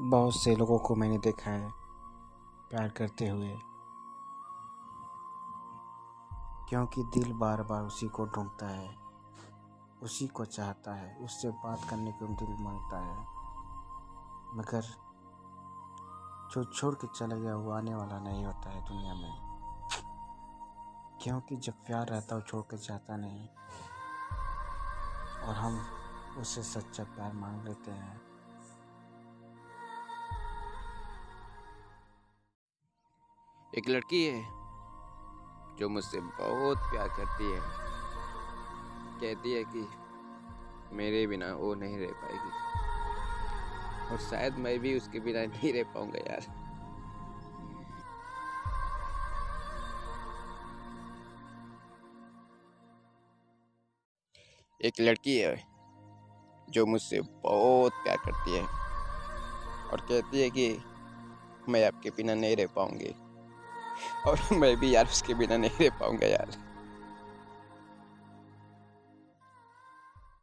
बहुत से लोगों को मैंने देखा है प्यार करते हुए, क्योंकि दिल बार बार उसी को ढूंढता है, उसी को चाहता है, उससे बात करने को दिल माँगता है। मगर जो छोड़ के चला गया वो आने वाला नहीं होता है दुनिया में, क्योंकि जब प्यार रहता वो छोड़ के जाता नहीं। और हम उससे सच्चा प्यार मांग लेते हैं। एक लड़की है, जो मुझसे बहुत प्यार करती है। कहती है कि मेरे बिना वो नहीं रह पाएगी। और शायद मैं भी उसके बिना नहीं रह पाऊँगा यार। एक लड़की है, जो मुझसे बहुत प्यार करती है। और कहती है कि मैं आपके बिना नहीं रह पाऊँगी। और मैं भी यार उसके बिना नहीं रह पाऊँगा यार।